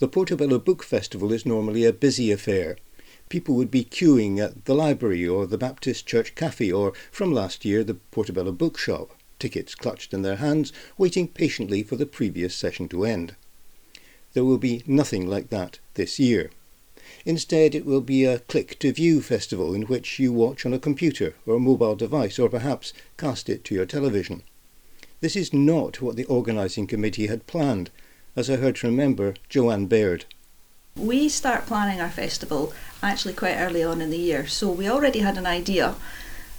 The Portobello Book Festival is normally a busy affair. People would be queuing at the library or the Baptist Church Cafe or, from last year, the Portobello Bookshop, tickets clutched in their hands, waiting patiently for the previous session to end. There will be nothing like that this year. Instead, it will be a click to view festival in which you watch on a computer or a mobile device or perhaps cast it to your television. This is not what the organising committee had planned, as I heard from member Joanne Baird. We start planning our festival actually quite early on in the year, so we already had an idea,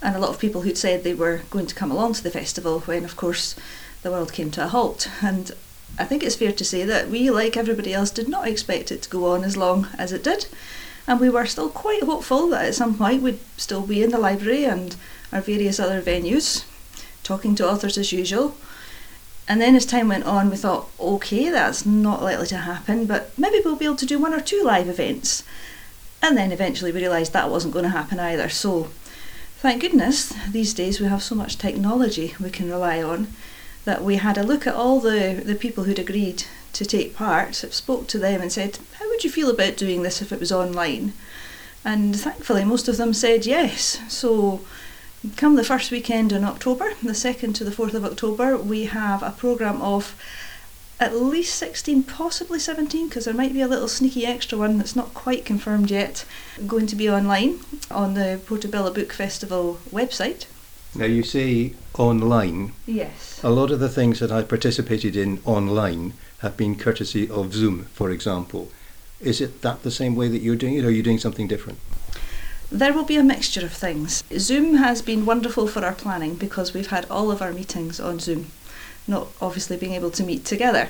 and a lot of people who'd said they were going to come along to the festival when, of course, the world came to a halt. And I think it's fair to say that we, like everybody else, did not expect it to go on as long as it did. And we were still quite hopeful that at some point we'd still be in the library and our various other venues, talking to authors as usual. And then as time went on, we thought, okay, that's not likely to happen, but maybe we'll be able to do one or two live events. And then eventually we realised that wasn't going to happen either. So thank goodness these days we have so much technology we can rely on that we had a look at all the, the people who'd agreed to take part, spoke to them and said, How would you feel about doing this if it was online? And thankfully, most of them said yes. So Come the first weekend in October, the 2nd to the 4th of October, we have a programme of at least 16, possibly 17, because there might be a little sneaky extra one that's not quite confirmed yet, going to be online on the Portobello Book Festival website. Now, you say online. Yes. A lot of the things that I participated in online have been courtesy of Zoom, for example. Is it that the same way that you're doing it, or are you doing something different? There will be a mixture of things. Zoom has been wonderful for our planning because we've had all of our meetings on Zoom, not obviously being able to meet together.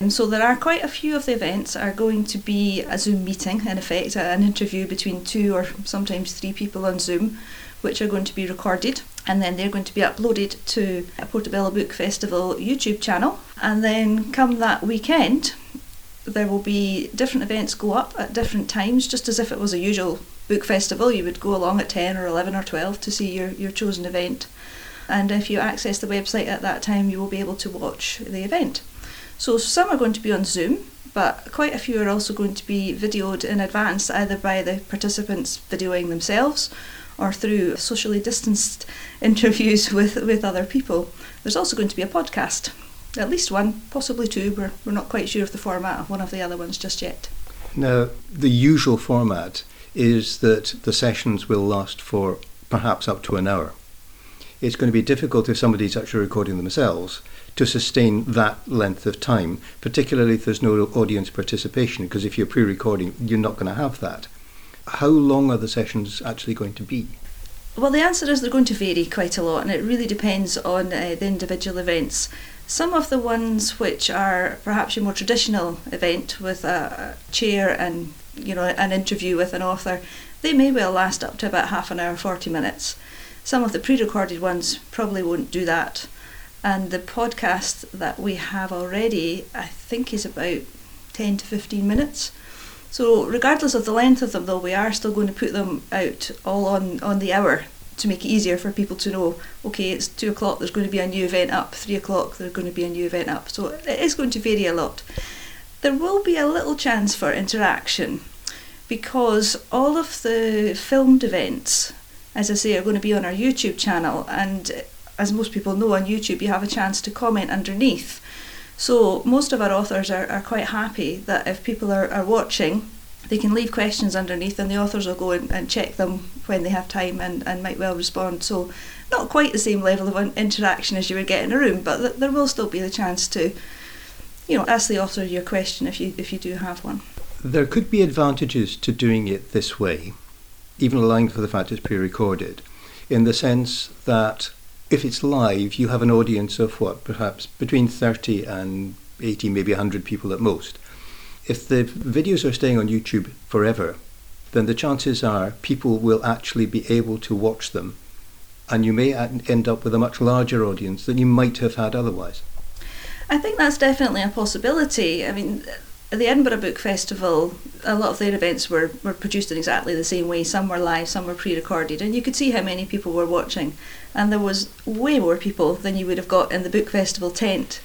And so there are quite a few of the events are going to be a Zoom meeting, in effect, an interview between two or sometimes three people on Zoom, which are going to be recorded and then they're going to be uploaded to a Portobello Book Festival YouTube channel. And then come that weekend, there will be different events go up at different times, just as if it was a usual book festival, you would go along at 10 or 11 or 12 to see your, your chosen event. And if you access the website at that time, you will be able to watch the event. So some are going to be on Zoom, but quite a few are also going to be videoed in advance, either by the participants videoing themselves or through socially distanced interviews with, with other people. There's also going to be a podcast, at least one, possibly two. We're, we're not quite sure of the format of one of the other ones just yet. Now, the usual format is that the sessions will last for perhaps up to an hour. It's going to be difficult if somebody's actually recording themselves to sustain that length of time, particularly if there's no audience participation, because if you're pre recording, you're not going to have that. How long are the sessions actually going to be? Well, the answer is they're going to vary quite a lot, and it really depends on uh, the individual events. Some of the ones which are perhaps your more traditional event with a chair and you know an interview with an author, they may well last up to about half an hour, forty minutes. Some of the pre-recorded ones probably won't do that, and the podcast that we have already, I think, is about ten to fifteen minutes. So regardless of the length of them, though, we are still going to put them out all on on the hour to make it easier for people to know okay it's two o'clock there's going to be a new event up three o'clock there's going to be a new event up so it is going to vary a lot there will be a little chance for interaction because all of the filmed events as i say are going to be on our youtube channel and as most people know on youtube you have a chance to comment underneath so most of our authors are, are quite happy that if people are, are watching they can leave questions underneath and the authors will go and, and check them when they have time and, and might well respond. So not quite the same level of interaction as you would get in a room, but th- there will still be the chance to, you know, ask the author your question if you if you do have one. There could be advantages to doing it this way, even allowing for the fact it's pre-recorded, in the sense that if it's live, you have an audience of what, perhaps between 30 and 80, maybe 100 people at most if the videos are staying on YouTube forever, then the chances are people will actually be able to watch them, and you may end up with a much larger audience than you might have had otherwise. I think that's definitely a possibility. I mean, the Edinburgh Book Festival, a lot of their events were, were produced in exactly the same way. Some were live, some were pre recorded, and you could see how many people were watching. And there was way more people than you would have got in the Book Festival tent.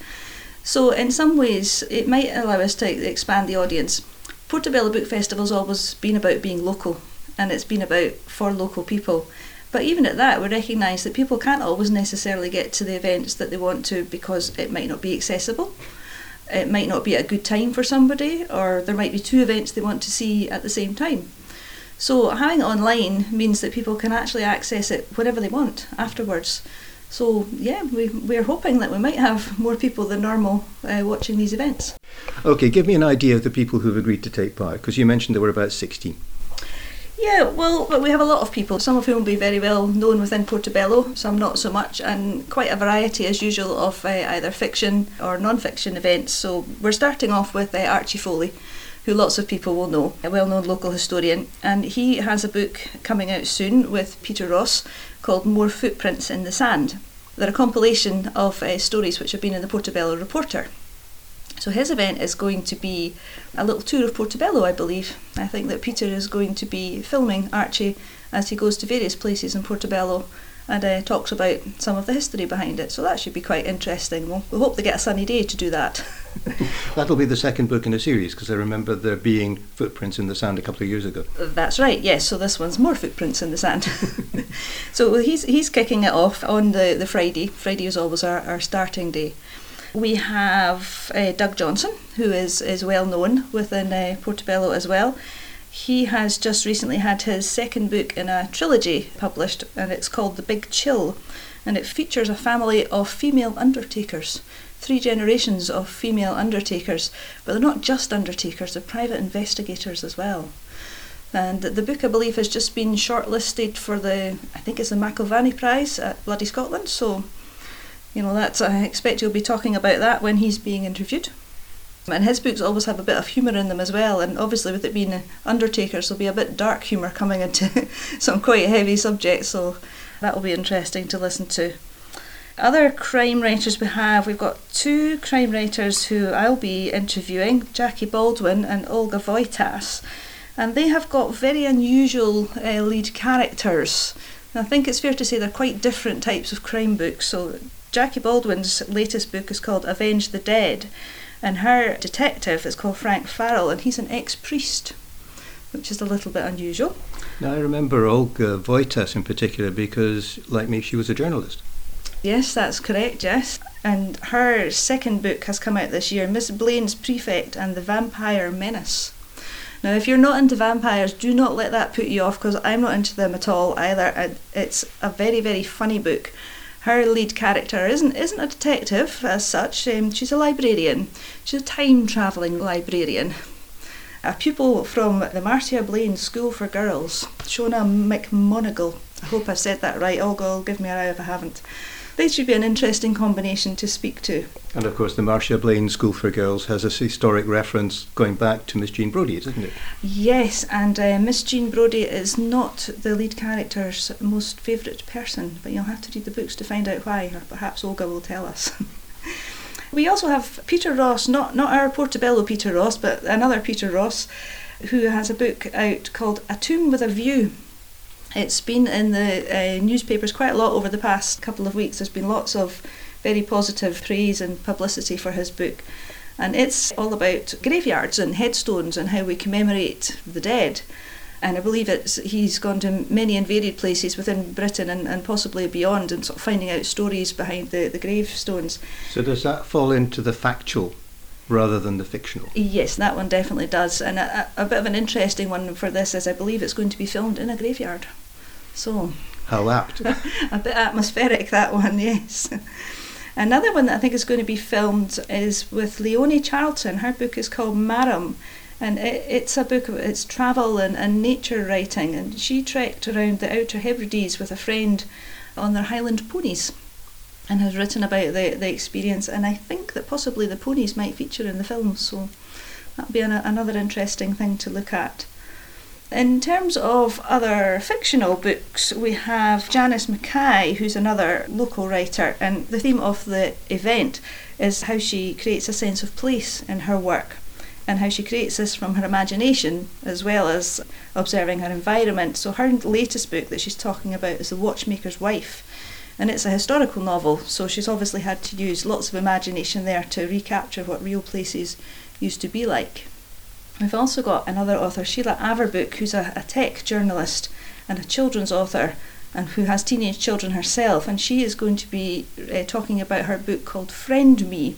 So, in some ways, it might allow us to expand the audience. Portobello Book Festival's always been about being local, and it's been about for local people. But even at that, we recognise that people can't always necessarily get to the events that they want to because it might not be accessible. It might not be a good time for somebody, or there might be two events they want to see at the same time. So having it online means that people can actually access it whenever they want afterwards. So yeah, we we're hoping that we might have more people than normal uh, watching these events. Okay, give me an idea of the people who've agreed to take part because you mentioned there were about sixty. Yeah, well, we have a lot of people, some of whom will be very well known within Portobello, some not so much, and quite a variety as usual of uh, either fiction or non fiction events. So we're starting off with uh, Archie Foley, who lots of people will know, a well known local historian, and he has a book coming out soon with Peter Ross called More Footprints in the Sand. They're a compilation of uh, stories which have been in the Portobello Reporter. So his event is going to be a little tour of Portobello, I believe. I think that Peter is going to be filming Archie as he goes to various places in Portobello and uh, talks about some of the history behind it. So that should be quite interesting. We'll, we hope they get a sunny day to do that. That'll be the second book in a series because I remember there being footprints in the sand a couple of years ago. That's right. Yes. So this one's more footprints in the sand. so he's he's kicking it off on the the Friday. Friday is always our, our starting day. We have uh, Doug Johnstone, who is, is well known within uh, Portobello as well. He has just recently had his second book in a trilogy published, and it's called The Big Chill. And it features a family of female undertakers, three generations of female undertakers, but they're not just undertakers, they're private investigators as well. And the book, I believe, has just been shortlisted for the, I think it's the McIlvanney Prize at Bloody Scotland. So you know, that's I expect he'll be talking about that when he's being interviewed. And his books always have a bit of humour in them as well, and obviously with it being Undertakers, there'll be a bit dark humour coming into some quite heavy subjects, so that will be interesting to listen to. Other crime writers we have, we've got two crime writers who I'll be interviewing, Jackie Baldwin and Olga Wojtas, and they have got very unusual uh, lead characters. And I think it's fair to say they're quite different types of crime books. So Jackie Baldwin's latest book is called Avenge the Dead, and her detective is called Frank Farrell, and he's an ex priest, which is a little bit unusual. Now, I remember Olga Wojtas in particular because, like me, she was a journalist. Yes, that's correct, yes. And her second book has come out this year Miss Blaine's Prefect and the Vampire Menace. Now, if you're not into vampires, do not let that put you off because I'm not into them at all either. It's a very, very funny book her lead character isn't isn't a detective as such. Um, she's a librarian. She's a time travelling librarian. A pupil from the Marcia Blaine School for Girls, Shona McMonagle. I hope I've said that right. Olga will give me a eye if I haven't they should be an interesting combination to speak to. And of course, the Marcia Blaine School for Girls has a historic reference going back to Miss Jean Brodie, isn't it? Yes, and uh, Miss Jean Brodie is not the lead character's most favourite person, but you'll have to read the books to find out why, or perhaps Olga will tell us. we also have Peter Ross, not, not our Portobello Peter Ross, but another Peter Ross, who has a book out called A Tomb with a View it's been in the uh, newspapers quite a lot over the past couple of weeks. There's been lots of very positive praise and publicity for his book. And it's all about graveyards and headstones and how we commemorate the dead. And I believe it's he's gone to many and varied places within Britain and, and possibly beyond and sort of finding out stories behind the, the gravestones. So does that fall into the factual rather than the fictional. Yes, that one definitely does. And a, a, bit of an interesting one for this is I believe it's going to be filmed in a graveyard. So. How apt. a bit atmospheric, that one, yes. Another one that I think is going to be filmed is with Leonie Charlton. Her book is called Marram. And it, it's a book of it's travel and, and nature writing. And she trekked around the Outer Hebrides with a friend on their Highland ponies and has written about the, the experience. And I think that possibly the ponies might feature in the film, so that'll be an, another interesting thing to look at. In terms of other fictional books, we have Janice Mackay, who's another local writer, and the theme of the event is how she creates a sense of place in her work and how she creates this from her imagination as well as observing her environment. So, her latest book that she's talking about is The Watchmaker's Wife, And it's a historical novel, so she's obviously had to use lots of imagination there to recapture what real places used to be like. We've also got another author, Sheila Averbuch, who's a, a tech journalist and a children's author and who has teenage children herself, and she is going to be uh, talking about her book called Friend Me,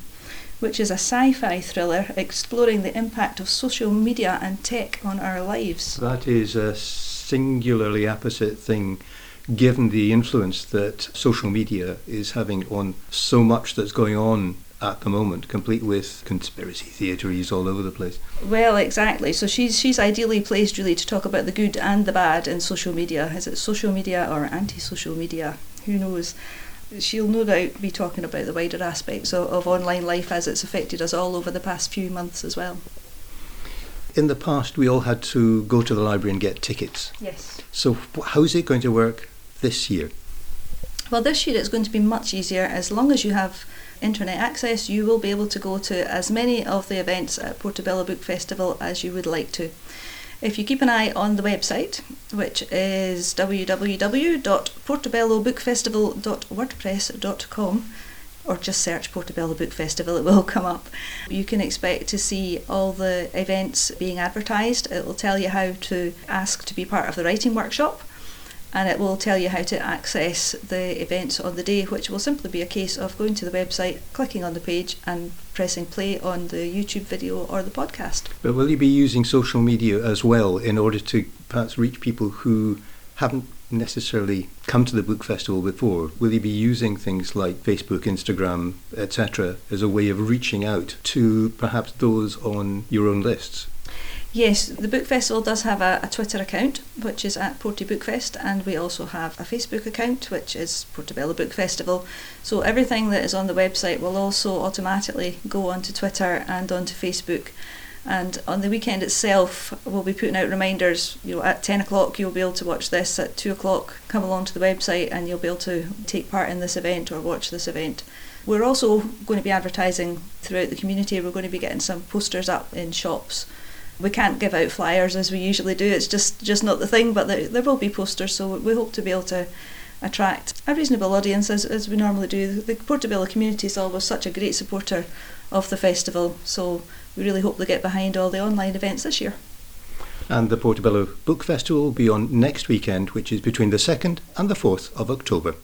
which is a sci fi thriller exploring the impact of social media and tech on our lives. That is a singularly apposite thing given the influence that social media is having on so much that's going on at the moment, complete with conspiracy theories all over the place. Well, exactly. So she's she's ideally placed really to talk about the good and the bad in social media. Is it social media or anti-social media? Who knows? She'll no doubt be talking about the wider aspects of, of online life as it's affected us all over the past few months as well. In the past, we all had to go to the library and get tickets. Yes. So, how's it going to work this year? Well, this year it's going to be much easier as long as you have internet access, you will be able to go to as many of the events at Portobello Book Festival as you would like to. If you keep an eye on the website, which is www.portobellobookfestival.wordpress.com, or just search Portobello Book Festival, it will come up. You can expect to see all the events being advertised. It will tell you how to ask to be part of the writing workshop and it will tell you how to access the events on the day, which will simply be a case of going to the website, clicking on the page, and pressing play on the YouTube video or the podcast. But will you be using social media as well in order to perhaps reach people who haven't necessarily come to the book festival before? Will you be using things like Facebook, Instagram, etc., as a way of reaching out to perhaps those on your own lists? Yes, the Book Festival does have a, a, Twitter account, which is at Porty Bookfest, and we also have a Facebook account, which is Portobello Book Festival. So everything that is on the website will also automatically go onto Twitter and onto Facebook. And on the weekend itself, we'll be putting out reminders. You know, at ten o'clock, you'll be able to watch this. At two o'clock, come along to the website, and you'll be able to take part in this event or watch this event. We're also going to be advertising throughout the community. We're going to be getting some posters up in shops we can't give out flyers as we usually do. It's just just not the thing. But there, there will be posters, so we hope to be able to attract a reasonable audience as, as we normally do. The Portobello community is always such a great supporter of the festival, so we really hope they get behind all the online events this year. And the Portobello Book Festival will be on next weekend, which is between the 2nd and the 4th of October.